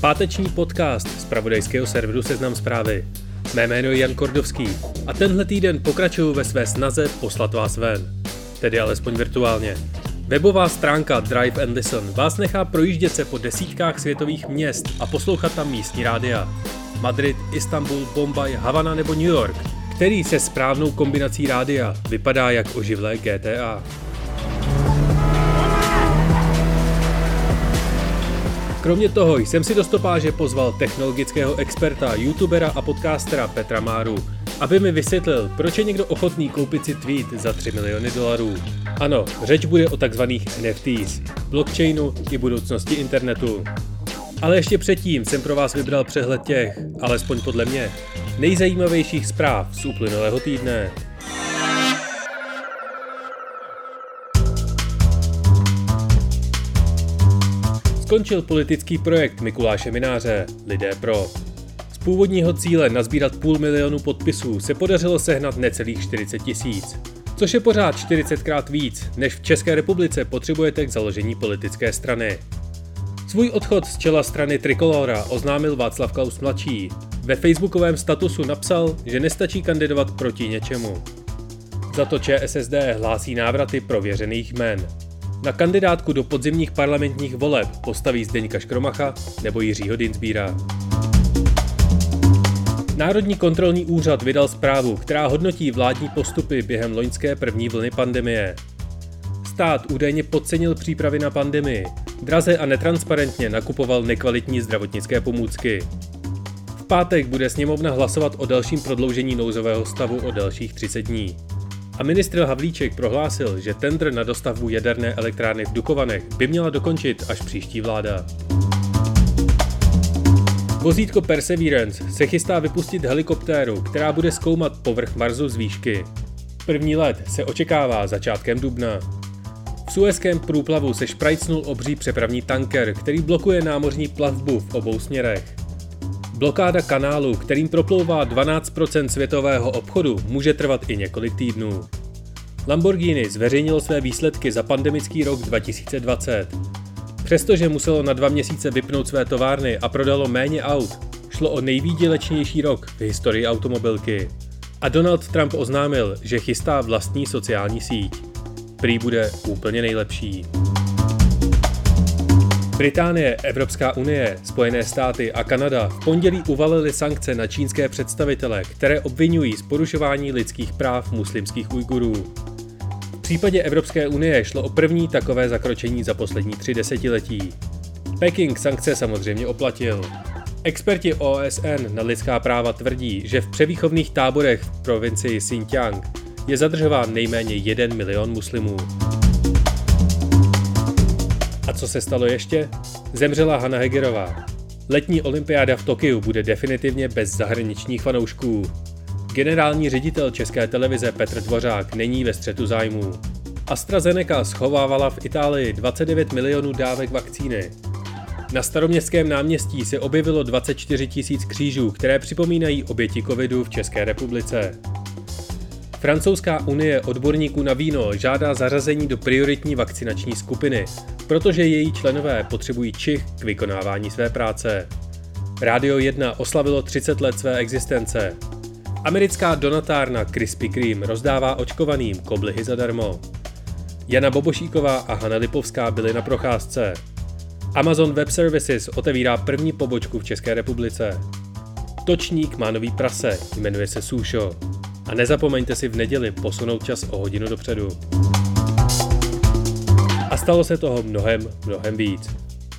Páteční podcast z pravodajského serveru Seznam zprávy. Mé jméno je Jan Kordovský a tenhle týden pokračuju ve své snaze poslat vás ven. Tedy alespoň virtuálně. Webová stránka Drive and Listen vás nechá projíždět se po desítkách světových měst a poslouchat tam místní rádia. Madrid, Istanbul, Bombay, Havana nebo New York, který se správnou kombinací rádia vypadá jak oživlé GTA. Kromě toho jsem si do stopáže pozval technologického experta, youtubera a podcastera Petra Máru, aby mi vysvětlil, proč je někdo ochotný koupit si tweet za 3 miliony dolarů. Ano, řeč bude o takzvaných NFTs, blockchainu i budoucnosti internetu. Ale ještě předtím jsem pro vás vybral přehled těch, alespoň podle mě, nejzajímavějších zpráv z uplynulého týdne. Skončil politický projekt Mikuláše Mináře Lidé pro. Z původního cíle nazbírat půl milionu podpisů se podařilo sehnat necelých 40 tisíc, což je pořád 40krát víc, než v České republice potřebujete k založení politické strany. Svůj odchod z čela strany Trikolora oznámil Václav Klaus mladší. Ve facebookovém statusu napsal, že nestačí kandidovat proti něčemu. Za to ČSSD hlásí návraty prověřených jmen. Na kandidátku do podzimních parlamentních voleb postaví Zdeňka Škromacha nebo Jiřího Dinsbíra. Národní kontrolní úřad vydal zprávu, která hodnotí vládní postupy během loňské první vlny pandemie. Stát údajně podcenil přípravy na pandemii, draze a netransparentně nakupoval nekvalitní zdravotnické pomůcky. V pátek bude sněmovna hlasovat o dalším prodloužení nouzového stavu o dalších 30 dní. A ministr Havlíček prohlásil, že tendr na dostavbu jaderné elektrárny v Dukovanech by měla dokončit až příští vláda. Vozítko Perseverance se chystá vypustit helikoptéru, která bude zkoumat povrch Marsu z výšky. První let se očekává začátkem dubna. V Suezském průplavu se šprajcnul obří přepravní tanker, který blokuje námořní plavbu v obou směrech. Blokáda kanálu, kterým proplouvá 12% světového obchodu, může trvat i několik týdnů. Lamborghini zveřejnilo své výsledky za pandemický rok 2020. Přestože muselo na dva měsíce vypnout své továrny a prodalo méně aut, šlo o nejvýdělečnější rok v historii automobilky. A Donald Trump oznámil, že chystá vlastní sociální síť. Prý bude úplně nejlepší. Británie, Evropská unie, Spojené státy a Kanada v pondělí uvalili sankce na čínské představitele, které obvinují z porušování lidských práv muslimských Ujgurů. V případě Evropské unie šlo o první takové zakročení za poslední tři desetiletí. Peking sankce samozřejmě oplatil. Experti OSN na lidská práva tvrdí, že v převýchovných táborech v provincii Xinjiang je zadržován nejméně 1 milion muslimů. A co se stalo ještě? Zemřela Hanna Hegerová. Letní olympiáda v Tokiu bude definitivně bez zahraničních fanoušků. Generální ředitel České televize Petr Dvořák není ve střetu zájmů. AstraZeneca schovávala v Itálii 29 milionů dávek vakcíny. Na staroměstském náměstí se objevilo 24 tisíc křížů, které připomínají oběti covidu v České republice. Francouzská unie odborníků na víno žádá zařazení do prioritní vakcinační skupiny, protože její členové potřebují čich k vykonávání své práce. Rádio 1 oslavilo 30 let své existence. Americká donatárna Krispy Kreme rozdává očkovaným koblihy zadarmo. Jana Bobošíková a Hanna Lipovská byly na procházce. Amazon Web Services otevírá první pobočku v České republice. Točník má nový prase, jmenuje se Sušo. A nezapomeňte si v neděli posunout čas o hodinu dopředu. A stalo se toho mnohem, mnohem víc.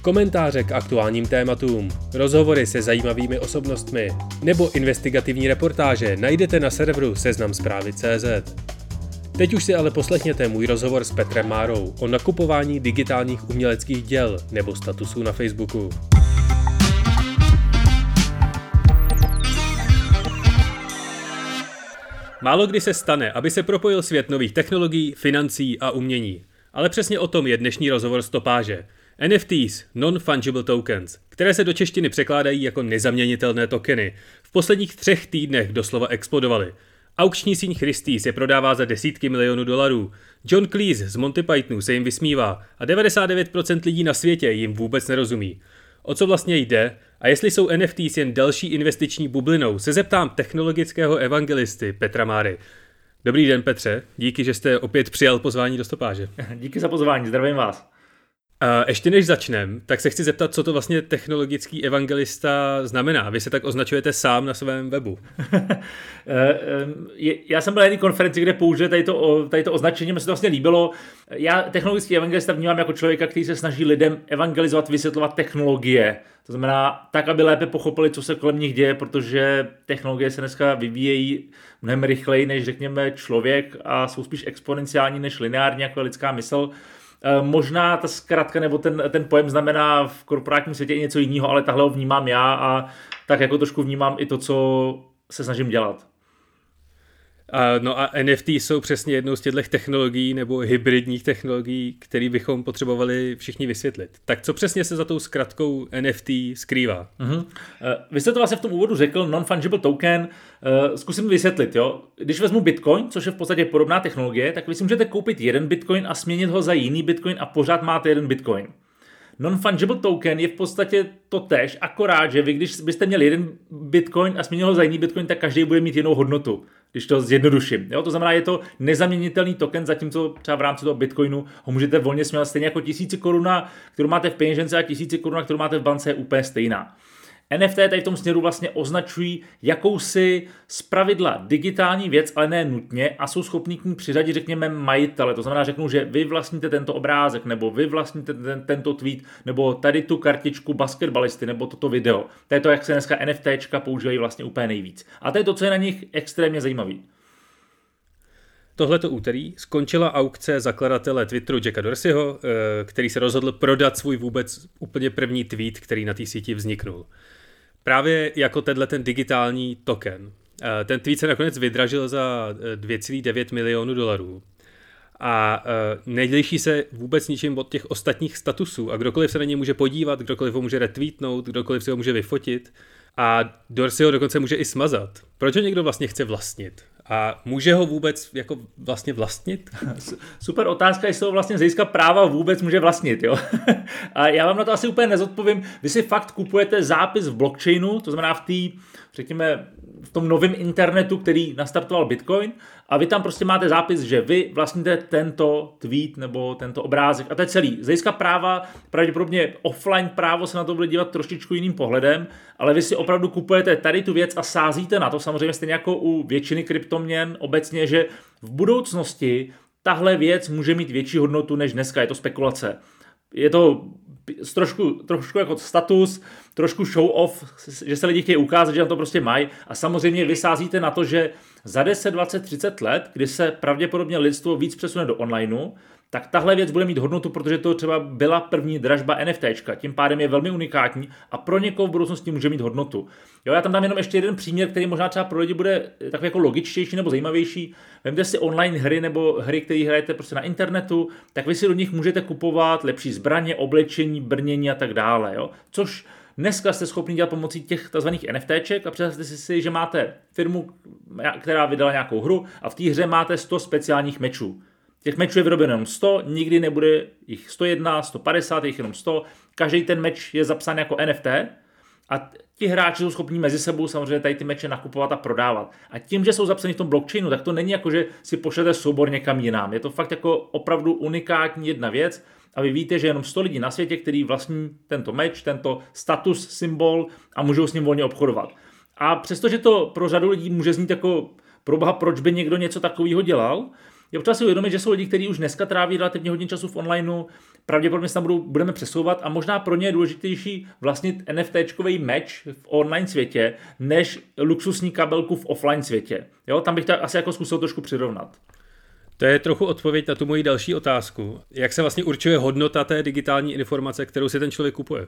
Komentáře k aktuálním tématům, rozhovory se zajímavými osobnostmi nebo investigativní reportáže najdete na serveru Seznam CZ. Teď už si ale poslechněte můj rozhovor s Petrem Márou o nakupování digitálních uměleckých děl nebo statusů na Facebooku. Málo kdy se stane, aby se propojil svět nových technologií, financí a umění. Ale přesně o tom je dnešní rozhovor stopáže. NFTs, Non-Fungible Tokens, které se do češtiny překládají jako nezaměnitelné tokeny, v posledních třech týdnech doslova explodovaly. Aukční síň Christie's je prodává za desítky milionů dolarů. John Cleese z Monty Pythonu se jim vysmívá a 99% lidí na světě jim vůbec nerozumí. O co vlastně jde a jestli jsou NFTs jen další investiční bublinou, se zeptám technologického evangelisty Petra Máry. Dobrý den Petře, díky, že jste opět přijal pozvání do stopáže. Díky za pozvání, zdravím vás. A ještě než začnem, tak se chci zeptat, co to vlastně technologický evangelista znamená. Vy se tak označujete sám na svém webu. Eh, eh, já jsem byl na jedné konferenci, kde použil tady to, tady to označení, mi se to vlastně líbilo. Já technologický evangelista vnímám jako člověka, který se snaží lidem evangelizovat, vysvětlovat technologie. To znamená tak, aby lépe pochopili, co se kolem nich děje, protože technologie se dneska vyvíjejí mnohem rychleji než řekněme člověk a jsou spíš exponenciální než lineární jako lidská mysl. Eh, možná ta zkratka nebo ten, ten pojem znamená v korporátním světě i něco jiného, ale tahle ho vnímám já a tak jako trošku vnímám i to, co se snažím dělat. A, no a NFT jsou přesně jednou z těchto technologií nebo hybridních technologií, které bychom potřebovali všichni vysvětlit. Tak co přesně se za tou zkratkou NFT skrývá? Uh-huh. Vy jste to vlastně v tom úvodu řekl, non-fungible token. Uh, zkusím vysvětlit. Jo? Když vezmu Bitcoin, což je v podstatě podobná technologie, tak vy si můžete koupit jeden Bitcoin a směnit ho za jiný Bitcoin a pořád máte jeden Bitcoin. Non-fungible token je v podstatě to tež, akorát, že vy když byste měli jeden bitcoin a změnil ho za jiný bitcoin, tak každý bude mít jinou hodnotu, když to zjednoduším. Jo? To znamená, je to nezaměnitelný token, zatímco třeba v rámci toho bitcoinu ho můžete volně smělat stejně jako tisíci koruna, kterou máte v peněžence a tisíci koruna, kterou máte v bance je úplně stejná. NFT tady v tom směru vlastně označují jakousi zpravidla digitální věc, ale ne nutně a jsou schopní k ní přiřadit, řekněme, majitele. To znamená, řeknu, že vy vlastníte tento obrázek, nebo vy vlastníte ten, tento tweet, nebo tady tu kartičku basketbalisty, nebo toto video. To je to, jak se dneska NFTčka používají vlastně úplně nejvíc. A to je to, co je na nich extrémně zajímavé. Tohleto úterý skončila aukce zakladatele Twitteru Jacka Dorseyho, eh, který se rozhodl prodat svůj vůbec úplně první tweet, který na té síti vzniknul. Právě jako tenhle ten digitální token. Eh, ten tweet se nakonec vydražil za 2,9 eh, milionů dolarů. A uh, neděliší se vůbec ničím od těch ostatních statusů a kdokoliv se na něj může podívat, kdokoliv ho může retweetnout, kdokoliv si ho může vyfotit a Dorsey ho dokonce může i smazat. Proč ho někdo vlastně chce vlastnit? A může ho vůbec jako vlastně vlastnit? Super otázka, jestli ho vlastně z hlediska práva vůbec může vlastnit. Jo? A já vám na to asi úplně nezodpovím. Vy si fakt kupujete zápis v blockchainu, to znamená v té, řekněme, v tom novém internetu, který nastartoval Bitcoin a vy tam prostě máte zápis, že vy vlastníte tento tweet nebo tento obrázek a to je celý. Z hlediska práva, pravděpodobně offline právo se na to bude dívat trošičku jiným pohledem, ale vy si opravdu kupujete tady tu věc a sázíte na to, samozřejmě stejně jako u většiny kryptoměn obecně, že v budoucnosti tahle věc může mít větší hodnotu než dneska, je to spekulace. Je to trošku, trošku jako status, trošku show off, že se lidi chtějí ukázat, že na to prostě mají. A samozřejmě vysázíte na to, že za 10, 20, 30 let, kdy se pravděpodobně lidstvo víc přesune do onlineu, tak tahle věc bude mít hodnotu, protože to třeba byla první dražba NFT, tím pádem je velmi unikátní a pro někoho v budoucnosti může mít hodnotu. Jo, já tam dám jenom ještě jeden příměr, který možná třeba pro lidi bude takový jako logičtější nebo zajímavější. Vemte si online hry nebo hry, které hrajete prostě na internetu, tak vy si do nich můžete kupovat lepší zbraně, oblečení, brnění a tak dále. Jo? Což Dneska jste schopni dělat pomocí těch tzv. NFTček a představte si, že máte firmu, která vydala nějakou hru a v té hře máte 100 speciálních mečů. Těch mečů je vyrobeno jenom 100, nikdy nebude jich 101, 150, jich jenom 100. Každý ten meč je zapsán jako NFT a ti hráči jsou schopni mezi sebou samozřejmě tady ty meče nakupovat a prodávat. A tím, že jsou zapsaní v tom blockchainu, tak to není jako, že si pošlete soubor někam jinam. Je to fakt jako opravdu unikátní jedna věc a vy víte, že jenom 100 lidí na světě, který vlastní tento meč, tento status symbol a můžou s ním volně obchodovat. A přestože to pro řadu lidí může znít jako proboha, proč by někdo něco takového dělal, je potřeba si uvědomit, že jsou lidi, kteří už dneska tráví relativně hodně času v onlineu, pravděpodobně se tam budou, budeme přesouvat a možná pro ně je důležitější vlastnit NFTčkový meč v online světě, než luxusní kabelku v offline světě. Jo, tam bych to asi jako zkusil trošku přirovnat. To je trochu odpověď na tu moji další otázku. Jak se vlastně určuje hodnota té digitální informace, kterou si ten člověk kupuje?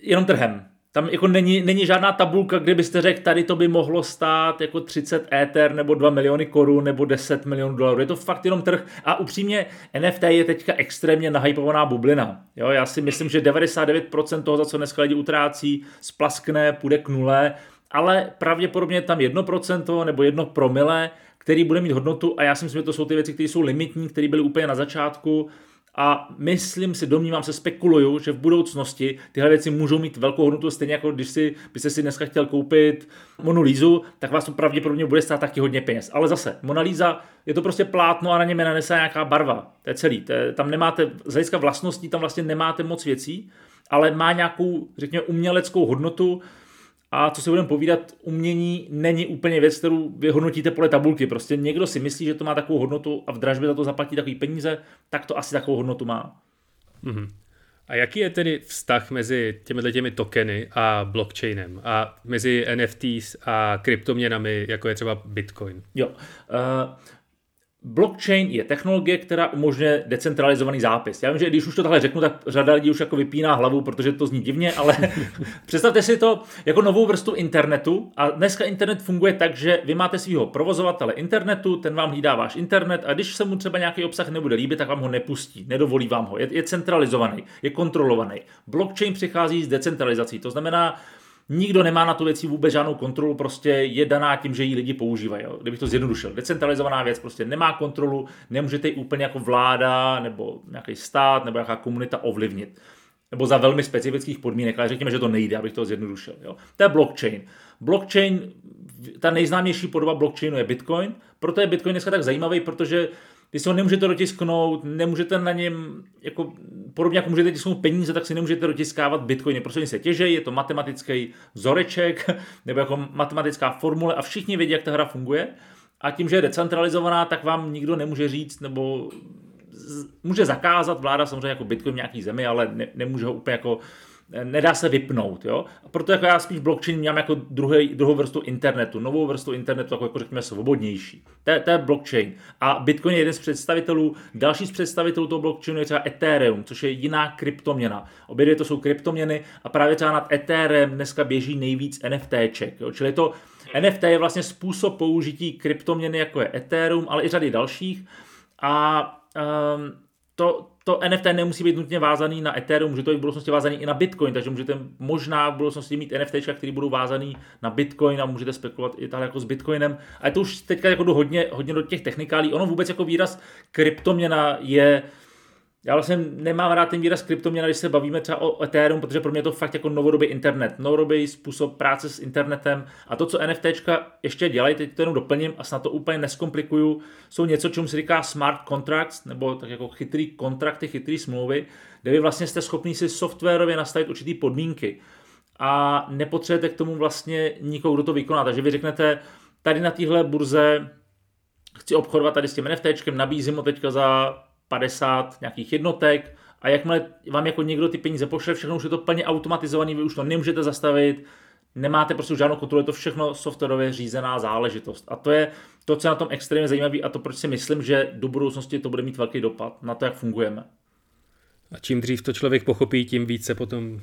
Jenom trhem. Tam jako není, není žádná tabulka, kde byste řekl, tady to by mohlo stát jako 30 Ether nebo 2 miliony korun nebo 10 milionů dolarů. Je to fakt jenom trh a upřímně NFT je teďka extrémně nahypovaná bublina. Jo, já si myslím, že 99% toho, za co dneska lidi utrácí, splaskne, půjde k nule, ale pravděpodobně tam 1% nebo 1 promile, který bude mít hodnotu a já si myslím, že to jsou ty věci, které jsou limitní, které byly úplně na začátku a myslím si, domnívám se, spekuluju, že v budoucnosti tyhle věci můžou mít velkou hodnotu, stejně jako když si, byste si dneska chtěl koupit Monu Lízu, tak vás to pravděpodobně bude stát taky hodně peněz. Ale zase, Mona Lisa je to prostě plátno a na něm je nanesená nějaká barva. To je celý. To je, tam nemáte, z hlediska vlastností tam vlastně nemáte moc věcí, ale má nějakou, řekněme, uměleckou hodnotu, a co si budeme povídat, umění není úplně věc, kterou vyhodnotíte podle tabulky. Prostě někdo si myslí, že to má takovou hodnotu a v dražbě za to zaplatí takový peníze, tak to asi takovou hodnotu má. Mm-hmm. A jaký je tedy vztah mezi těmi těmi tokeny a blockchainem a mezi NFTs a kryptoměnami, jako je třeba Bitcoin? Jo. Uh, Blockchain je technologie, která umožňuje decentralizovaný zápis. Já vím, že když už to takhle řeknu, tak řada lidí už jako vypíná hlavu, protože to zní divně, ale představte si to jako novou vrstu internetu. A dneska internet funguje tak, že vy máte svého provozovatele internetu, ten vám hlídá váš internet a když se mu třeba nějaký obsah nebude líbit, tak vám ho nepustí, nedovolí vám ho. Je, je centralizovaný, je kontrolovaný. Blockchain přichází s decentralizací, to znamená, Nikdo nemá na tu věci vůbec žádnou kontrolu, prostě je daná tím, že ji lidi používají. Jo. Kdybych to zjednodušil. Decentralizovaná věc prostě nemá kontrolu, nemůžete ji úplně jako vláda nebo nějaký stát nebo nějaká komunita ovlivnit. Nebo za velmi specifických podmínek, ale řekněme, že to nejde, abych to zjednodušil. Jo. To je blockchain. Blockchain, ta nejznámější podoba blockchainu je Bitcoin, proto je Bitcoin dneska tak zajímavý, protože vy si ho nemůžete dotisknout, nemůžete na něm, jako, podobně jako můžete tisknout peníze, tak si nemůžete dotiskávat bitcoiny, protože se těžejí, je to matematický vzoreček, nebo jako matematická formule a všichni vědí, jak ta hra funguje. A tím, že je decentralizovaná, tak vám nikdo nemůže říct, nebo může zakázat vláda samozřejmě jako Bitcoin v nějaký zemi, ale ne, nemůže ho úplně jako nedá se vypnout. Jo? A proto jako já spíš blockchain mám jako druhý, druhou vrstu internetu, novou vrstu internetu, jako, jako řekněme svobodnější. To je, to je blockchain. A Bitcoin je jeden z představitelů, další z představitelů toho blockchainu je třeba Ethereum, což je jiná kryptoměna. Obě dvě to jsou kryptoměny a právě třeba nad Ethereum dneska běží nejvíc NFTček. Jo? Čili to NFT je vlastně způsob použití kryptoměny, jako je Ethereum, ale i řady dalších. A um, to, to NFT nemusí být nutně vázaný na Ethereum, může to být v budoucnosti vázaný i na Bitcoin, takže můžete možná v budoucnosti mít NFT, které budou vázaný na Bitcoin a můžete spekulovat i tak jako s Bitcoinem. A to už teďka jako do hodně, hodně do těch technikálí. Ono vůbec jako výraz kryptoměna je já vlastně nemám rád ten výraz kryptoměna, když se bavíme třeba o Ethereum, protože pro mě je to fakt jako novodobý internet, novodobý způsob práce s internetem. A to, co NFTčka ještě dělají, teď to jenom doplním a snad to úplně neskomplikuju, jsou něco, čemu se říká smart contracts, nebo tak jako chytrý kontrakty, chytrý smlouvy, kde vy vlastně jste schopni si softwarově nastavit určitý podmínky a nepotřebujete k tomu vlastně nikoho, kdo to vykoná. Takže vy řeknete, tady na téhle burze chci obchodovat tady s tím NFTčkem, nabízím ho teďka za 50 nějakých jednotek a jakmile vám jako někdo ty peníze pošle, všechno už je to plně automatizované, vy už to nemůžete zastavit, nemáte prostě žádnou kontrolu, je to všechno softwarově řízená záležitost. A to je to, co je na tom extrémně zajímavé a to, proč si myslím, že do budoucnosti to bude mít velký dopad na to, jak fungujeme. A čím dřív to člověk pochopí, tím více potom uh,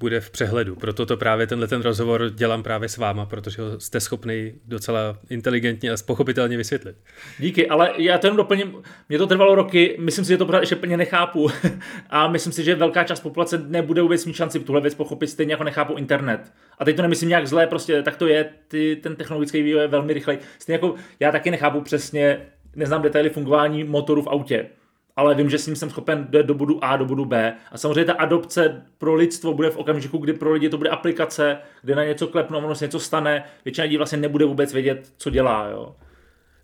bude v přehledu. Proto to právě tenhle ten rozhovor dělám právě s váma, protože ho jste schopný docela inteligentně a pochopitelně vysvětlit. Díky, ale já to jenom doplním. Mně to trvalo roky, myslím si, že to pořád ještě plně nechápu. a myslím si, že velká část populace nebude vůbec mít šanci tuhle věc pochopit, stejně jako nechápu internet. A teď to nemyslím nějak zlé, prostě tak to je, ty, ten technologický vývoj je velmi rychlej. Stejně jako já taky nechápu přesně, neznám detaily fungování motoru v autě ale vím, že s ním jsem schopen jít do bodu A do bodu B. A samozřejmě ta adopce pro lidstvo bude v okamžiku, kdy pro lidi to bude aplikace, kde na něco klepnou, ono se něco stane, většina lidí vlastně nebude vůbec vědět, co dělá. Jo.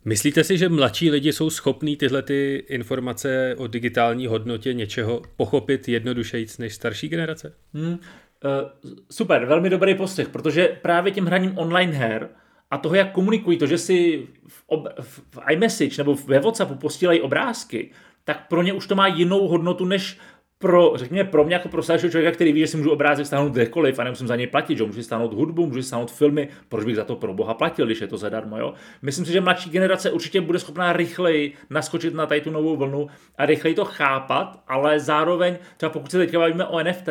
Myslíte si, že mladší lidi jsou schopní tyhle ty informace o digitální hodnotě něčeho pochopit jednodušeji než starší generace? Hmm, uh, super, velmi dobrý postřeh, protože právě tím hraním online her a toho, jak komunikují, to, že si v, ob, v iMessage nebo ve WhatsAppu posílají obrázky, tak pro ně už to má jinou hodnotu, než pro, řekněme, pro mě jako pro staršího člověka, který ví, že si můžu obrázek stáhnout kdekoliv a nemusím za něj platit, že můžu stáhnout hudbu, můžu stáhnout filmy, proč bych za to pro boha platil, když je to zadarmo, jo? Myslím si, že mladší generace určitě bude schopná rychleji naskočit na tady tu novou vlnu a rychleji to chápat, ale zároveň, třeba pokud se teďka bavíme o NFT,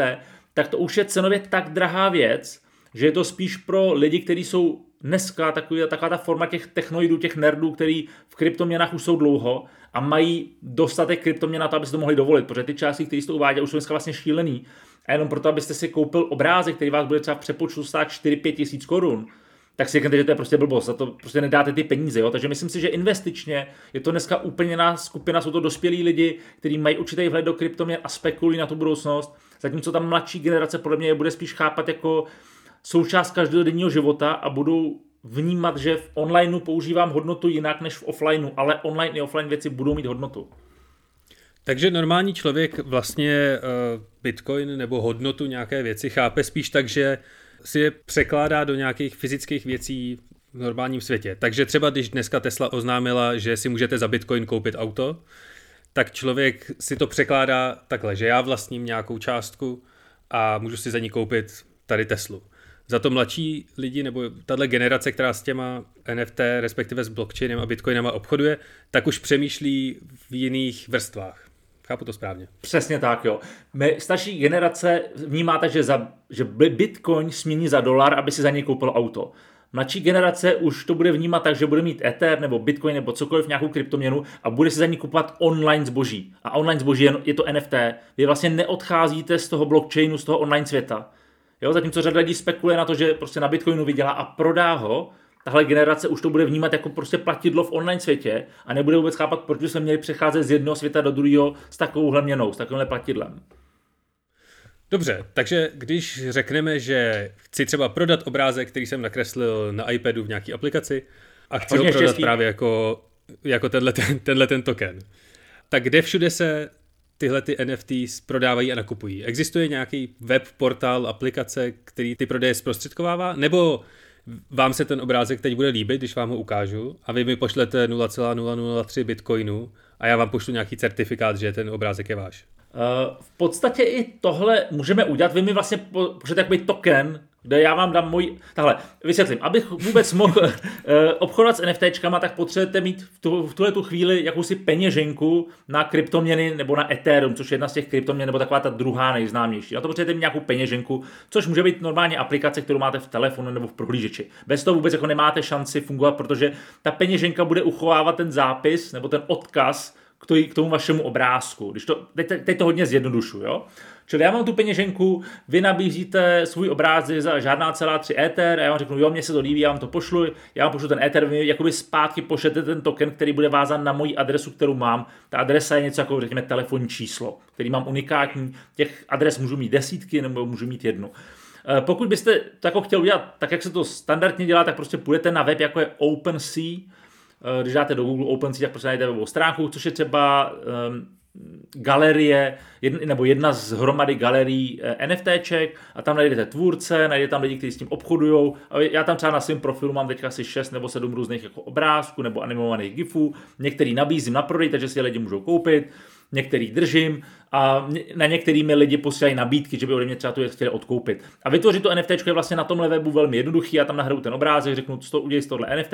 tak to už je cenově tak drahá věc, že je to spíš pro lidi, kteří jsou dneska takový, taková ta forma těch technoidů, těch nerdů, který v kryptoměnách už jsou dlouho a mají dostatek kryptoměn na to, aby si to mohli dovolit, protože ty částky, které to uvádí, už jsou dneska vlastně šílený. A jenom proto, abyste si koupil obrázek, který vás bude třeba v přepočtu stát 4-5 tisíc korun, tak si řeknete, že to je prostě blbost, za to prostě nedáte ty peníze. Jo? Takže myslím si, že investičně je to dneska úplně na skupina, jsou to dospělí lidi, kteří mají určitý vhled do kryptoměn a spekulují na tu budoucnost, zatímco ta mladší generace podle mě je bude spíš chápat jako součást každodenního života a budou vnímat, že v onlineu používám hodnotu jinak než v offlineu, ale online i offline věci budou mít hodnotu. Takže normální člověk vlastně uh, Bitcoin nebo hodnotu nějaké věci chápe spíš tak, že si je překládá do nějakých fyzických věcí v normálním světě. Takže třeba když dneska Tesla oznámila, že si můžete za Bitcoin koupit auto, tak člověk si to překládá takhle, že já vlastním nějakou částku a můžu si za ní koupit tady Teslu. Za to mladší lidi nebo tahle generace, která s těma NFT, respektive s blockchainem a bitcoinama obchoduje, tak už přemýšlí v jiných vrstvách. Chápu to správně. Přesně tak, jo. My starší generace vnímáte, že, za, že Bitcoin smění za dolar, aby si za něj koupil auto. Mladší generace už to bude vnímat tak, že bude mít Ether nebo Bitcoin nebo cokoliv nějakou kryptoměnu a bude si za ní kupovat online zboží. A online zboží je to NFT. Vy vlastně neodcházíte z toho blockchainu, z toho online světa. Jo, zatímco řada lidí spekuluje na to, že prostě na Bitcoinu vydělá a prodá ho, tahle generace už to bude vnímat jako prostě platidlo v online světě a nebude vůbec chápat, proč jsme měli přecházet z jednoho světa do druhého s takovouhle měnou, s takovýmhle platidlem. Dobře, takže když řekneme, že chci třeba prodat obrázek, který jsem nakreslil na iPadu v nějaké aplikaci a chci Hodně ho prodat štěstí. právě jako, jako tenhle, ten, tenhle ten token, tak kde všude se tyhle ty NFTs prodávají a nakupují? Existuje nějaký web, portál, aplikace, který ty prodeje zprostředkovává? Nebo vám se ten obrázek teď bude líbit, když vám ho ukážu a vy mi pošlete 0,003 bitcoinu a já vám pošlu nějaký certifikát, že ten obrázek je váš. Uh, v podstatě i tohle můžeme udělat. Vy mi vlastně pošlete takový token, kde já vám dám můj... Tahle, vysvětlím. Abych vůbec mohl uh, obchodovat s NFTčkama, tak potřebujete mít v, tu, v tuhle tu chvíli jakousi peněženku na kryptoměny nebo na Ethereum, což je jedna z těch kryptoměn, nebo taková ta druhá nejznámější. Na to potřebujete mít nějakou peněženku, což může být normálně aplikace, kterou máte v telefonu nebo v prohlížeči. Bez toho vůbec jako nemáte šanci fungovat, protože ta peněženka bude uchovávat ten zápis nebo ten odkaz k tomu vašemu obrázku. Když to, teď, teď to hodně zjednodušu, jo? Čili já mám tu peněženku, vy nabízíte svůj obrázek za žádná celá tři Ether a já vám řeknu, jo, mně se to líbí, já vám to pošlu, já vám pošlu ten Ether, vy jakoby zpátky pošlete ten token, který bude vázan na moji adresu, kterou mám. Ta adresa je něco jako, řekněme, telefonní číslo, který mám unikátní. Těch adres můžu mít desítky nebo můžu mít jednu. Eh, pokud byste to jako chtěl udělat tak, jak se to standardně dělá, tak prostě půjdete na web, jako je OpenSea, eh, když dáte do Google OpenSea, tak prostě najdete webovou stránku, což je třeba um, galerie, jedna, nebo jedna z hromady galerií eh, NFTček a tam najdete tvůrce, najdete tam lidi, kteří s tím obchodují. Já tam třeba na svém profilu mám teďka asi 6 nebo 7 různých jako obrázků nebo animovaných gifů. Některý nabízím na prodej, takže si je lidi můžou koupit některý držím a na některý mi lidi posílají nabídky, že by ode mě třeba tu chtěli odkoupit. A vytvořit to NFT je vlastně na tomhle webu velmi jednoduchý, já tam nahraju ten obrázek, řeknu, co udělej z tohle NFT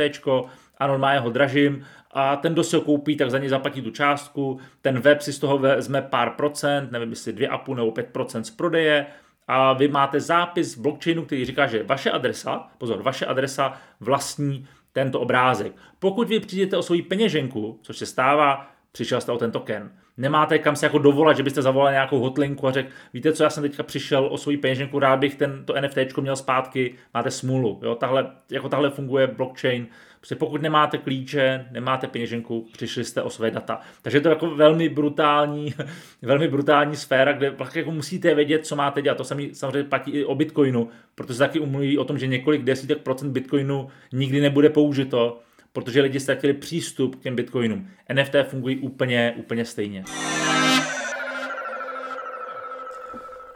a normálně ho dražím a ten, kdo si ho koupí, tak za ně zaplatí tu částku, ten web si z toho vezme pár procent, nevím, jestli 2,5 nebo 5 procent z prodeje, a vy máte zápis v blockchainu, který říká, že vaše adresa, pozor, vaše adresa vlastní tento obrázek. Pokud vy přijdete o svoji peněženku, což se stává, přišel jste o ten token, nemáte kam se jako dovolat, že byste zavolali nějakou hotlinku a řekl, víte co, já jsem teďka přišel o svoji peněženku, rád bych ten, to NFT měl zpátky, máte smůlu. Jo? Tahle, jako tahle funguje blockchain. Prostě pokud nemáte klíče, nemáte peněženku, přišli jste o své data. Takže to je jako velmi brutální, velmi brutální sféra, kde vlastně jako musíte vědět, co máte dělat. To samý, samozřejmě platí i o Bitcoinu, protože taky umluví o tom, že několik desítek procent Bitcoinu nikdy nebude použito protože lidi ztratili přístup k těm bitcoinům. NFT fungují úplně, úplně stejně.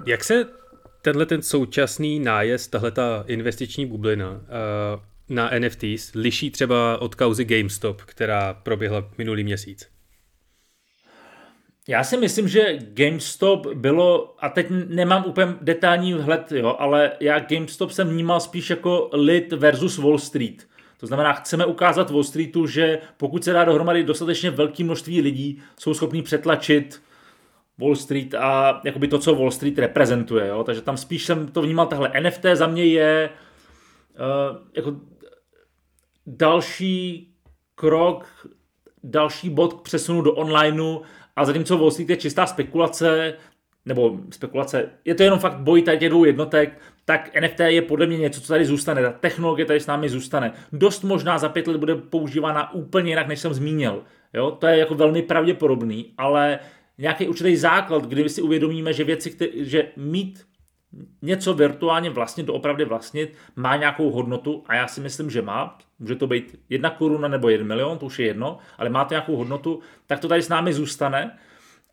Jak se tenhle ten současný nájezd, tahle ta investiční bublina uh, na NFTs liší třeba od kauzy GameStop, která proběhla minulý měsíc? Já si myslím, že GameStop bylo, a teď nemám úplně detailní vhled, jo, ale já GameStop jsem vnímal spíš jako lit versus Wall Street. To znamená, chceme ukázat Wall Streetu, že pokud se dá dohromady dostatečně velké množství lidí, jsou schopní přetlačit Wall Street a jakoby to, co Wall Street reprezentuje. Jo? Takže tam spíš jsem to vnímal tahle NFT za mě je uh, jako další krok, další bod k přesunu do onlineu a zatímco Wall Street je čistá spekulace, nebo spekulace, je to jenom fakt boj tady těch dvou jednotek, tak NFT je podle mě něco, co tady zůstane. Ta technologie tady s námi zůstane. Dost možná za pět let bude používána úplně jinak, než jsem zmínil. Jo? To je jako velmi pravděpodobný, ale nějaký určitý základ, kdy si uvědomíme, že věci, které, že mít něco virtuálně vlastnit, doopravdy vlastnit, má nějakou hodnotu a já si myslím, že má. Může to být jedna koruna nebo jeden milion, to už je jedno, ale má to nějakou hodnotu, tak to tady s námi zůstane.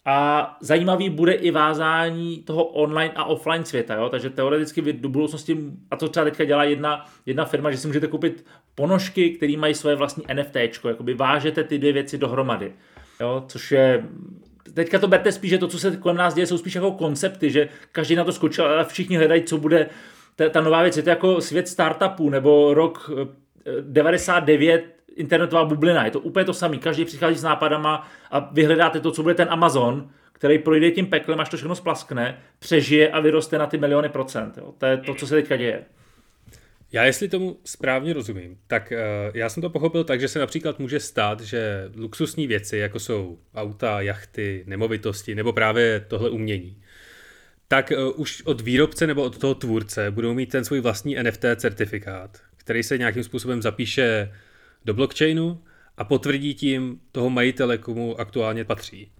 A zajímavý bude i vázání toho online a offline světa, jo? takže teoreticky do budoucnosti, a to třeba teďka dělá jedna, jedna firma, že si můžete koupit ponožky, které mají svoje vlastní NFT, jakoby vážete ty dvě věci dohromady, jo? což je teďka to berte spíš, že to, co se kolem nás děje, jsou spíš jako koncepty, že každý na to skočil a všichni hledají, co bude ta, ta nová věc. Je to jako svět startupů nebo rok 99 eh, internetová bublina. Je to úplně to samé. Každý přichází s nápadama a vyhledáte to, co bude ten Amazon, který projde tím peklem, až to všechno splaskne, přežije a vyroste na ty miliony procent. Jo. To je to, co se teďka děje. Já jestli tomu správně rozumím, tak uh, já jsem to pochopil tak, že se například může stát, že luxusní věci, jako jsou auta, jachty, nemovitosti nebo právě tohle umění, tak uh, už od výrobce nebo od toho tvůrce budou mít ten svůj vlastní NFT certifikát, který se nějakým způsobem zapíše do blockchainu a potvrdí tím toho majitele, komu aktuálně patří.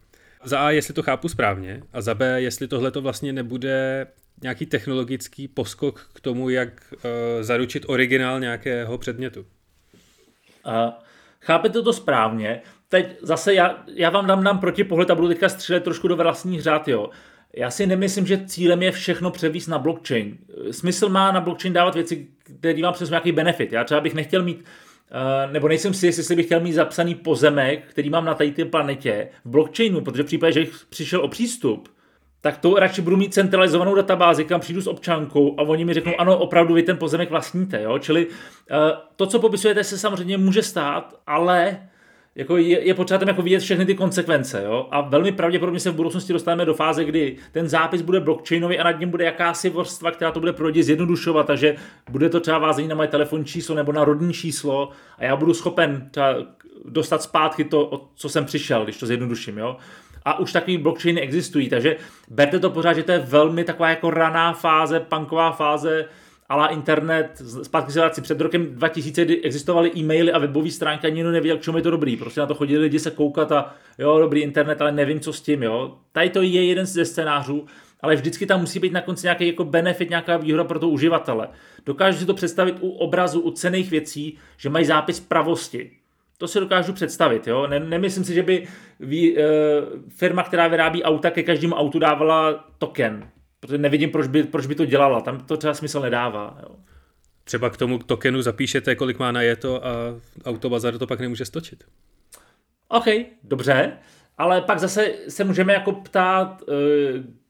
Za A, jestli to chápu správně, a za B, jestli tohle to vlastně nebude nějaký technologický poskok k tomu, jak uh, zaručit originál nějakého předmětu. Uh, chápete to správně. Teď zase já, já vám dám, dám protipohled a budu teďka střílet trošku do vlastních řád, jo. Já si nemyslím, že cílem je všechno převíst na blockchain. Smysl má na blockchain dávat věci, které vám přes nějaký benefit. Já třeba bych nechtěl mít Uh, nebo nejsem si jestli bych chtěl mít zapsaný pozemek, který mám na té planetě v blockchainu, protože v případě, že jich přišel o přístup, tak to radši budu mít centralizovanou databázi, kam přijdu s občankou a oni mi řeknou, ano, opravdu vy ten pozemek vlastníte. Jo? Čili uh, to, co popisujete, se samozřejmě může stát, ale jako je, je potřeba tam jako vidět všechny ty konsekvence. Jo? A velmi pravděpodobně se v budoucnosti dostaneme do fáze, kdy ten zápis bude blockchainový a nad ním bude jakási vrstva, která to bude pro lidi zjednodušovat, takže bude to třeba vázení na moje telefonní číslo nebo na rodní číslo a já budu schopen třeba dostat zpátky to, co jsem přišel, když to zjednoduším. Jo? A už takový blockchainy existují, takže berte to pořád, že to je velmi taková jako raná fáze, punková fáze, ale internet, zpátky se vrací, před rokem 2000, kdy existovaly e-maily a webové stránky, ani nikdo nevěděl, k čemu je to dobrý. Prostě na to chodili lidi se koukat a jo, dobrý internet, ale nevím, co s tím, jo. Tady to je jeden ze scénářů, ale vždycky tam musí být na konci nějaký jako benefit, nějaká výhoda pro to uživatele. Dokážu si to představit u obrazu, u cených věcí, že mají zápis pravosti. To si dokážu představit. Jo? Ne, nemyslím si, že by vý, uh, firma, která vyrábí auta, ke každému autu dávala token. Protože nevidím, proč by, proč by to dělala. Tam to třeba smysl nedává. Jo? Třeba k tomu tokenu zapíšete, kolik má na to a autobazar to pak nemůže stočit. OK, dobře. Ale pak zase se můžeme jako ptát, uh,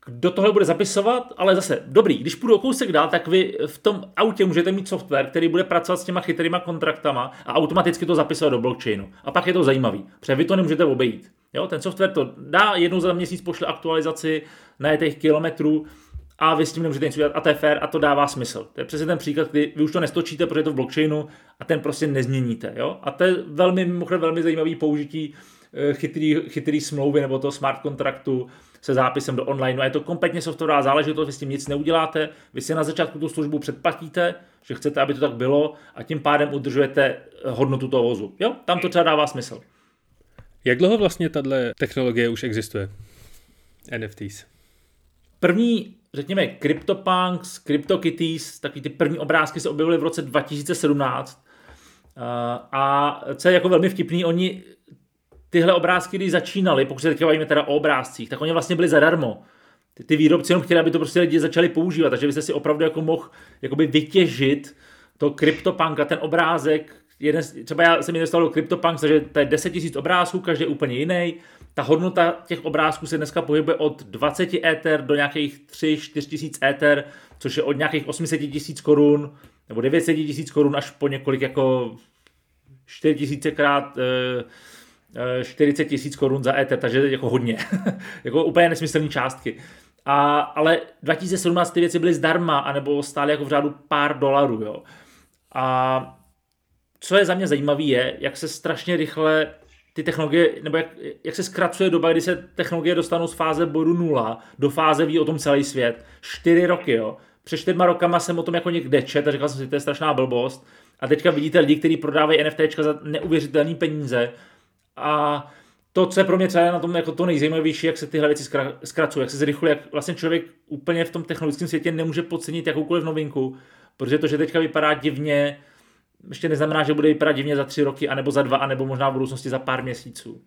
kdo tohle bude zapisovat, ale zase, dobrý, když půjdu o kousek dál, tak vy v tom autě můžete mít software, který bude pracovat s těma chytrýma kontraktama a automaticky to zapisovat do blockchainu. A pak je to zajímavý, protože vy to nemůžete obejít. Jo, ten software to dá, jednou za měsíc pošle aktualizaci na těch kilometrů a vy s tím nemůžete nic udělat a to je fair a to dává smysl. To je přesně ten příklad, kdy vy už to nestočíte, protože je to v blockchainu a ten prostě nezměníte. Jo? A to je velmi, mimochodem velmi zajímavý použití eh, chytrý, chytrý smlouvy nebo toho smart kontraktu se zápisem do online. A je to kompletně softwarová záležitost, vy s tím nic neuděláte, vy si na začátku tu službu předplatíte, že chcete, aby to tak bylo a tím pádem udržujete hodnotu toho vozu. Jo, tam to třeba dává smysl. Jak dlouho vlastně tato technologie už existuje? NFTs. První, řekněme, CryptoPunks, CryptoKitties, taky ty první obrázky se objevily v roce 2017. A co je jako velmi vtipný, oni tyhle obrázky, když začínaly, pokud se teď bavíme teda o obrázcích, tak oni vlastně byli zadarmo. Ty, ty výrobci jenom chtěli, aby to prostě lidi začali používat, takže byste si opravdu jako mohl jakoby vytěžit to CryptoPunk a ten obrázek, jeden, třeba já jsem investoval do CryptoPunk, takže to je 10 000 obrázků, každý je úplně jiný. Ta hodnota těch obrázků se dneska pohybuje od 20 Ether do nějakých 3-4 tisíc Ether, což je od nějakých 800 tisíc korun nebo 900 tisíc korun až po několik jako 4 tisíce krát eh, 40 tisíc korun za ETH, takže jako hodně. jako úplně nesmyslné částky. A, ale 2017 ty věci byly zdarma, anebo stály jako v řádu pár dolarů. Jo. A co je za mě zajímavé, je, jak se strašně rychle ty technologie, nebo jak, jak se zkracuje doba, kdy se technologie dostanou z fáze bodu nula do fáze ví o tom celý svět. Čtyři roky, jo. Před čtyřma rokama jsem o tom jako někde čet a říkal jsem si, to je strašná blbost. A teďka vidíte lidi, kteří prodávají NFT za neuvěřitelné peníze. A to, co je pro mě třeba na tom jako to nejzajímavější, jak se tyhle věci zkracují, jak se zrychluje, jak vlastně člověk úplně v tom technologickém světě nemůže podcenit jakoukoliv novinku, protože to, že teďka vypadá divně, ještě neznamená, že bude vypadat divně za tři roky, anebo za dva, anebo možná v budoucnosti za pár měsíců.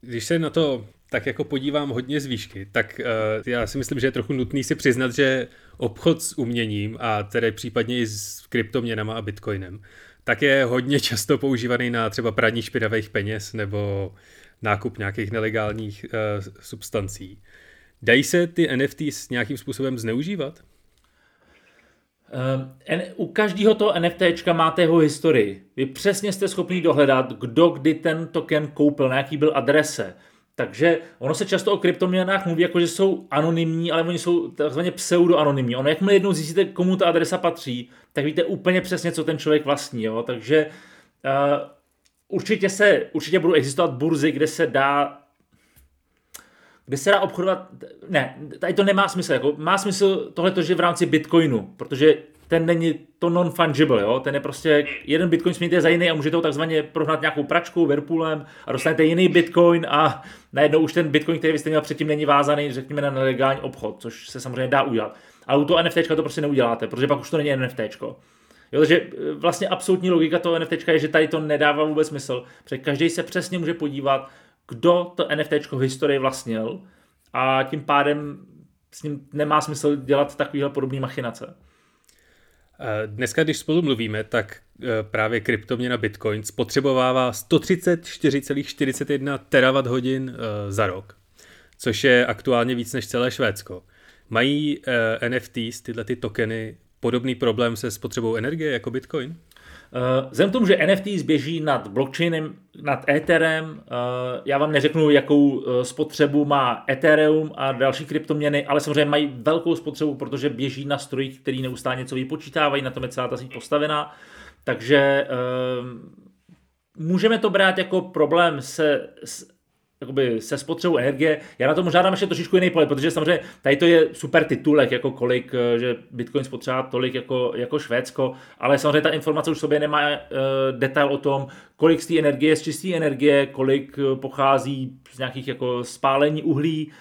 Když se na to tak jako podívám hodně z výšky, tak uh, já si myslím, že je trochu nutný si přiznat, že obchod s uměním a tedy případně i s kryptoměnama a bitcoinem, tak je hodně často používaný na třeba praní špinavých peněz nebo nákup nějakých nelegálních uh, substancí. Dají se ty NFT s nějakým způsobem zneužívat? Uh, u každého toho NFT máte jeho historii. Vy přesně jste schopni dohledat, kdo kdy ten token koupil, na jaký byl adrese. Takže ono se často o kryptoměnách mluví jako, že jsou anonymní, ale oni jsou takzvaně pseudoanonymní. Ono, jakmile jednou zjistíte, komu ta adresa patří, tak víte úplně přesně, co ten člověk vlastní. Jo? Takže uh, určitě, se, určitě budou existovat burzy, kde se dá kde se dá obchodovat, ne, tady to nemá smysl, jako má smysl tohle, že v rámci Bitcoinu, protože ten není to non-fungible, jo? ten je prostě, jeden bitcoin smějte za jiný a můžete ho takzvaně prohnat nějakou pračkou, Whirlpoolem a dostanete jiný bitcoin a najednou už ten bitcoin, který vy jste měl předtím, není vázaný, řekněme, na nelegální obchod, což se samozřejmě dá udělat. Ale u toho NFT to prostě neuděláte, protože pak už to není NFT. Jo, takže e, vlastně absolutní logika toho NFT je, že tady to nedává vůbec smysl, protože každý se přesně může podívat, kdo to NFT v historii vlastnil a tím pádem s ním nemá smysl dělat takovýhle podobný machinace. Dneska, když spolu mluvíme, tak e, právě kryptoměna Bitcoin spotřebovává 134,41 terawatt hodin za rok, což je aktuálně víc než celé Švédsko. Mají e, NFTs, tyhle ty tokeny, podobný problém se spotřebou energie jako Bitcoin? Eh, vzhledem tomu, že NFT zběží nad blockchainem, nad Etherem, eh, já vám neřeknu, jakou eh, spotřebu má Ethereum a další kryptoměny, ale samozřejmě mají velkou spotřebu, protože běží na strojích, který neustále něco vypočítávají, na tom je celá ta síť postavená. Takže můžeme to brát jako problém se, jakoby se spotřebou energie. Já na to možná dám ještě trošičku jiný pohled, protože samozřejmě tady to je super titulek, jako kolik, eh, že Bitcoin spotřebá tolik jako, jako Švédsko, ale samozřejmě ta informace už sobě nemá uh, detail o tom, kolik z té energie je z čisté energie, kolik eh, pochází z nějakých jako spálení uhlí.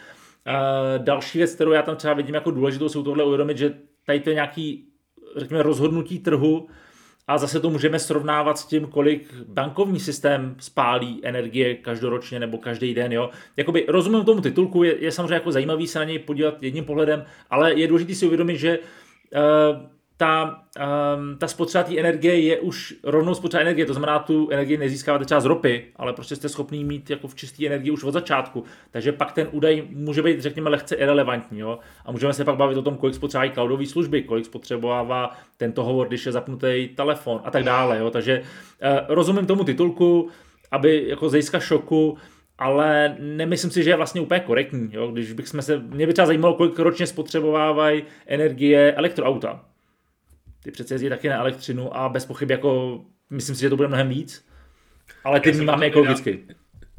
Uh, další věc, kterou já tam třeba vidím jako důležitou, jsou tohle uvědomit, že tady to je nějaký, řekněme, rozhodnutí trhu, a zase to můžeme srovnávat s tím, kolik bankovní systém spálí energie každoročně nebo každý den. Jo? Jakoby rozumím tomu titulku, je, je samozřejmě jako zajímavý se na něj podívat jedním pohledem, ale je důležité si uvědomit, že uh, ta, um, ta spotřeba té energie je už rovnou spotřeba energie, to znamená, tu energii nezískáváte třeba z ropy, ale prostě jste schopný mít jako v čisté energii už od začátku. Takže pak ten údaj může být, řekněme, lehce irrelevantní. Jo? A můžeme se pak bavit o tom, kolik spotřebují cloudové služby, kolik spotřebovává tento hovor, když je zapnutý telefon a tak dále. Jo? Takže uh, rozumím tomu titulku, aby jako zejska šoku, ale nemyslím si, že je vlastně úplně korektní. Jo? Když bych se, mě by třeba zajímalo, kolik ročně spotřebovávají energie elektroauta ty přece jezdí taky na elektřinu a bez pochyb jako, myslím si, že to bude mnohem víc, ale ty vnímáme ekologicky.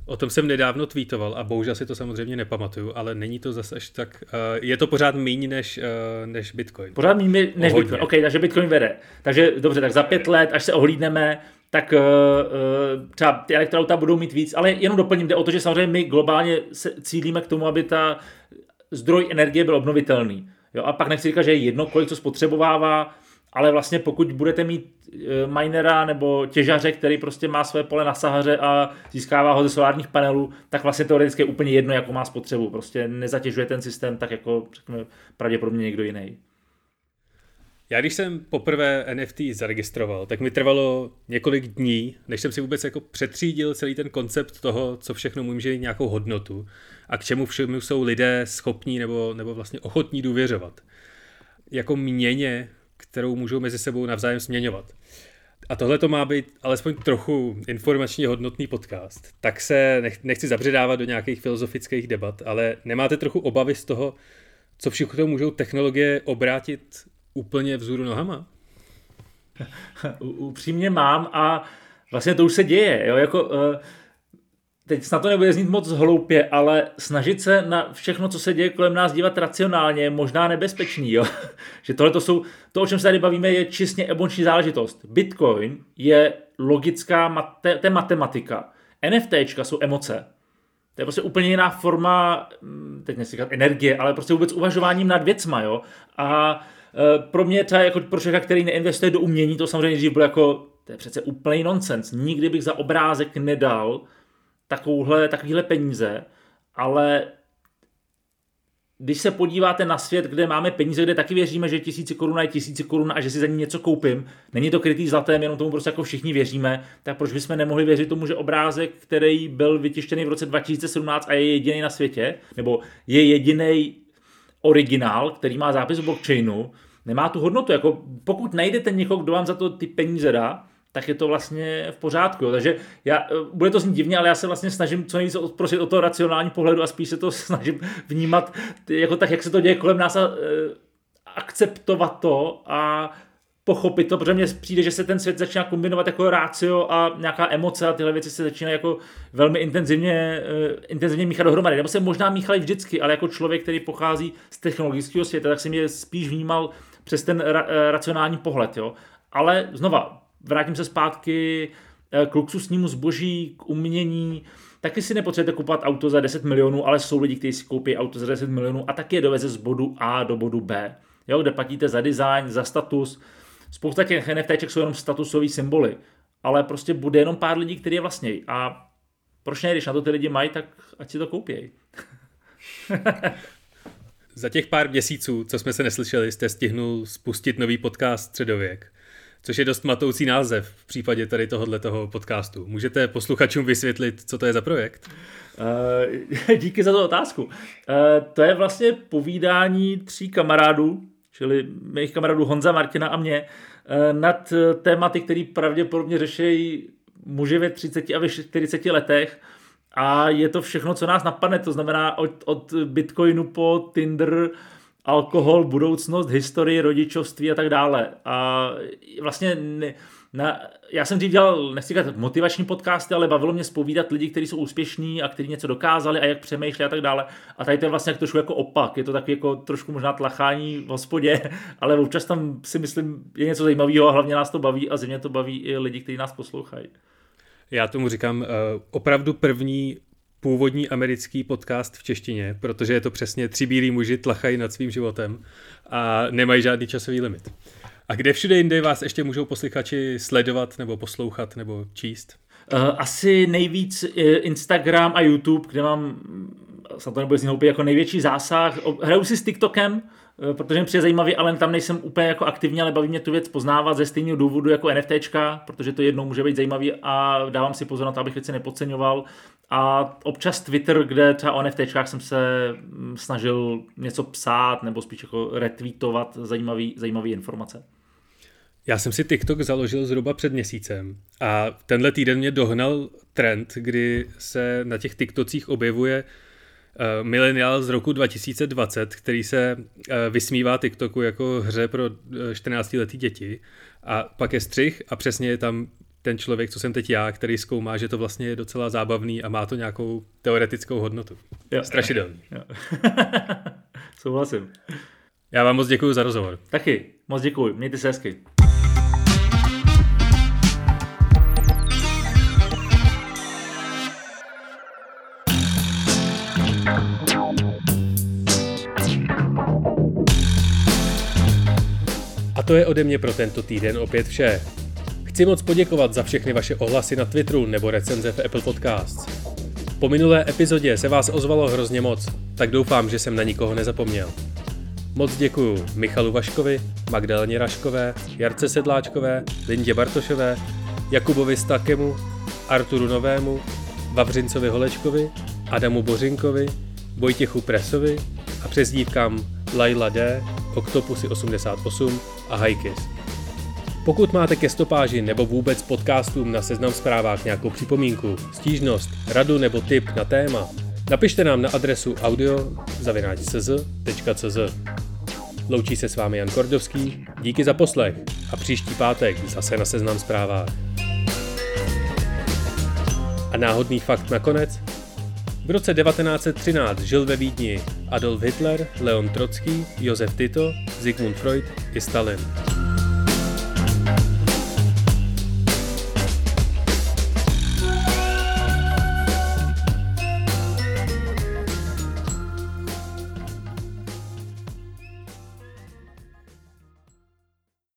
O tom jsem nedávno tweetoval a bohužel si to samozřejmě nepamatuju, ale není to zase až tak, uh, je to pořád méně než, uh, než Bitcoin. Pořád méně než Bitcoin, OK, takže Bitcoin vede. Takže dobře, tak za pět let, až se ohlídneme, tak uh, třeba ty elektroauta budou mít víc, ale jenom doplním, jde o to, že samozřejmě my globálně se cílíme k tomu, aby ta zdroj energie byl obnovitelný. Jo, a pak nechci říkat, že je jedno, kolik to spotřebovává, ale vlastně pokud budete mít e, minera nebo těžaře, který prostě má své pole na Sahaře a získává ho ze solárních panelů, tak vlastně teoreticky je úplně jedno, jakou má spotřebu. Prostě nezatěžuje ten systém tak jako řekněme, pravděpodobně někdo jiný. Já když jsem poprvé NFT zaregistroval, tak mi trvalo několik dní, než jsem si vůbec jako přetřídil celý ten koncept toho, co všechno může mít nějakou hodnotu a k čemu všemu jsou lidé schopní nebo, nebo vlastně ochotní důvěřovat. Jako měně kterou můžou mezi sebou navzájem směňovat. a tohle to má být alespoň trochu informačně hodnotný podcast, tak se nech, nechci zabředávat do nějakých filozofických debat, ale nemáte trochu obavy z toho, co všechno můžou technologie obrátit úplně vzhůru nohama? Upřímně mám a vlastně to už se děje. Jo? Jako, uh, teď snad to nebude znít moc hloupě, ale snažit se na všechno, co se děje kolem nás dívat racionálně je možná nebezpečný. Jo? že tohle to jsou, to, o čem se tady bavíme, je čistě emoční záležitost. Bitcoin je logická, mate, to je matematika. NFTčka jsou emoce. To je prostě úplně jiná forma, hm, teď nechci říkat energie, ale prostě vůbec uvažováním nad věcma, jo. A e, pro mě třeba jako pro člověka, který neinvestuje do umění, to samozřejmě dřív bylo jako, to je přece úplný nonsens. Nikdy bych za obrázek nedal takovouhle, takovýhle peníze, ale když se podíváte na svět, kde máme peníze, kde taky věříme, že tisíci korun je tisíci korun a že si za ní něco koupím, není to krytý zlatem, jenom tomu prostě jako všichni věříme, tak proč bychom nemohli věřit tomu, že obrázek, který byl vytištěný v roce 2017 a je jediný na světě, nebo je jediný originál, který má zápis v blockchainu, nemá tu hodnotu. Jako pokud najdete někoho, kdo vám za to ty peníze dá, tak je to vlastně v pořádku. Jo. Takže já, eh, bude to znít divně, ale já se vlastně snažím co nejvíce odprosit o toho racionální pohledu a spíš se to snažím vnímat jako tak, jak se to děje kolem nás a e, akceptovat to a pochopit to, protože mně přijde, že se ten svět začíná kombinovat jako rácio a nějaká emoce a tyhle věci se začínají jako velmi intenzivně, e, intenzivně míchat dohromady. Nebo se možná míchali vždycky, ale jako člověk, který pochází z technologického světa, tak jsem je spíš vnímal přes ten ra, racionální pohled. Jo. Ale znova, vrátím se zpátky eh, k luxusnímu zboží, k umění, taky si nepotřebujete kupovat auto za 10 milionů, ale jsou lidi, kteří si koupí auto za 10 milionů a taky je doveze z bodu A do bodu B, jo, kde platíte za design, za status. Spousta těch NFTček jsou jenom statusové symboly, ale prostě bude jenom pár lidí, kteří je vlastnějí. A proč ne, když na to ty lidi mají, tak ať si to koupějí. Za těch pár měsíců, co jsme se neslyšeli, jste stihnul spustit nový podcast Středověk což je dost matoucí název v případě tady tohohle toho podcastu. Můžete posluchačům vysvětlit, co to je za projekt? Uh, díky za tu otázku. Uh, to je vlastně povídání tří kamarádů, čili mých kamarádů Honza, Martina a mě, uh, nad tématy, které pravděpodobně řeší muži ve 30 a ve 40 letech. A je to všechno, co nás napadne, to znamená od, od Bitcoinu po Tinder, alkohol, budoucnost, historii, rodičovství a tak dále. A vlastně ne, na, já jsem dřív dělal, nechci říkat motivační podcasty, ale bavilo mě spovídat lidi, kteří jsou úspěšní a kteří něco dokázali a jak přemýšlí a tak dále. A tady to je vlastně trošku jako opak. Je to taky jako trošku možná tlachání v hospodě, ale občas tam si myslím, je něco zajímavého a hlavně nás to baví a země to baví i lidi, kteří nás poslouchají. Já tomu říkám uh, opravdu první původní americký podcast v češtině, protože je to přesně tři bílí muži tlachají nad svým životem a nemají žádný časový limit. A kde všude jinde vás ještě můžou posluchači sledovat nebo poslouchat nebo číst? Uh, asi nejvíc Instagram a YouTube, kde mám, snad to nebude znít jako největší zásah. Hraju si s TikTokem, Eh, protože mi přijde zajímavý, ale tam nejsem úplně jako aktivní, ale baví mě tu věc poznávat ze stejného důvodu jako NFTčka, protože to jednou může být zajímavý a dávám si pozor na to, abych věci nepodceňoval. A občas Twitter, kde třeba o NFTčkách jsem se mm, snažil něco psát nebo spíš jako retweetovat zajímavý, zajímavý informace. Já jsem si TikTok založil zhruba před měsícem a tenhle týden mě dohnal trend, kdy se na těch TikTocích objevuje uh, milenial z roku 2020, který se uh, vysmívá TikToku jako hře pro 14-letý eh, děti a pak je střih a přesně je tam ten člověk, co jsem teď já, který zkoumá, že to vlastně je docela zábavný a má to nějakou teoretickou hodnotu. Jo, Strašidelný. Jo. Souhlasím. Já vám moc děkuji za rozhovor. Taky, moc děkuji. Mějte se hezky. To je ode mě pro tento týden opět vše. Chci moc poděkovat za všechny vaše ohlasy na Twitteru nebo recenze v Apple Podcasts. Po minulé epizodě se vás ozvalo hrozně moc, tak doufám, že jsem na nikoho nezapomněl. Moc děkuju Michalu Vaškovi, Magdaleně Raškové, Jarce Sedláčkové, Lindě Bartošové, Jakubovi Stakemu, Arturu Novému, Vavřincovi Holečkovi, Adamu Bořinkovi, Vojtěchu Presovi a přezdívkám Laila D, Octopusy 88 a Hikis. Pokud máte ke stopáži nebo vůbec podcastům na seznam zprávách nějakou připomínku, stížnost, radu nebo tip na téma, napište nám na adresu audio.cz.cz Loučí se s vámi Jan Kordovský, díky za poslech a příští pátek zase na seznam zprávách. A náhodný fakt nakonec? V roce 1913 žil ve Vídni Adolf Hitler, Leon Trocký, Josef Tito, Sigmund Freud i Stalin.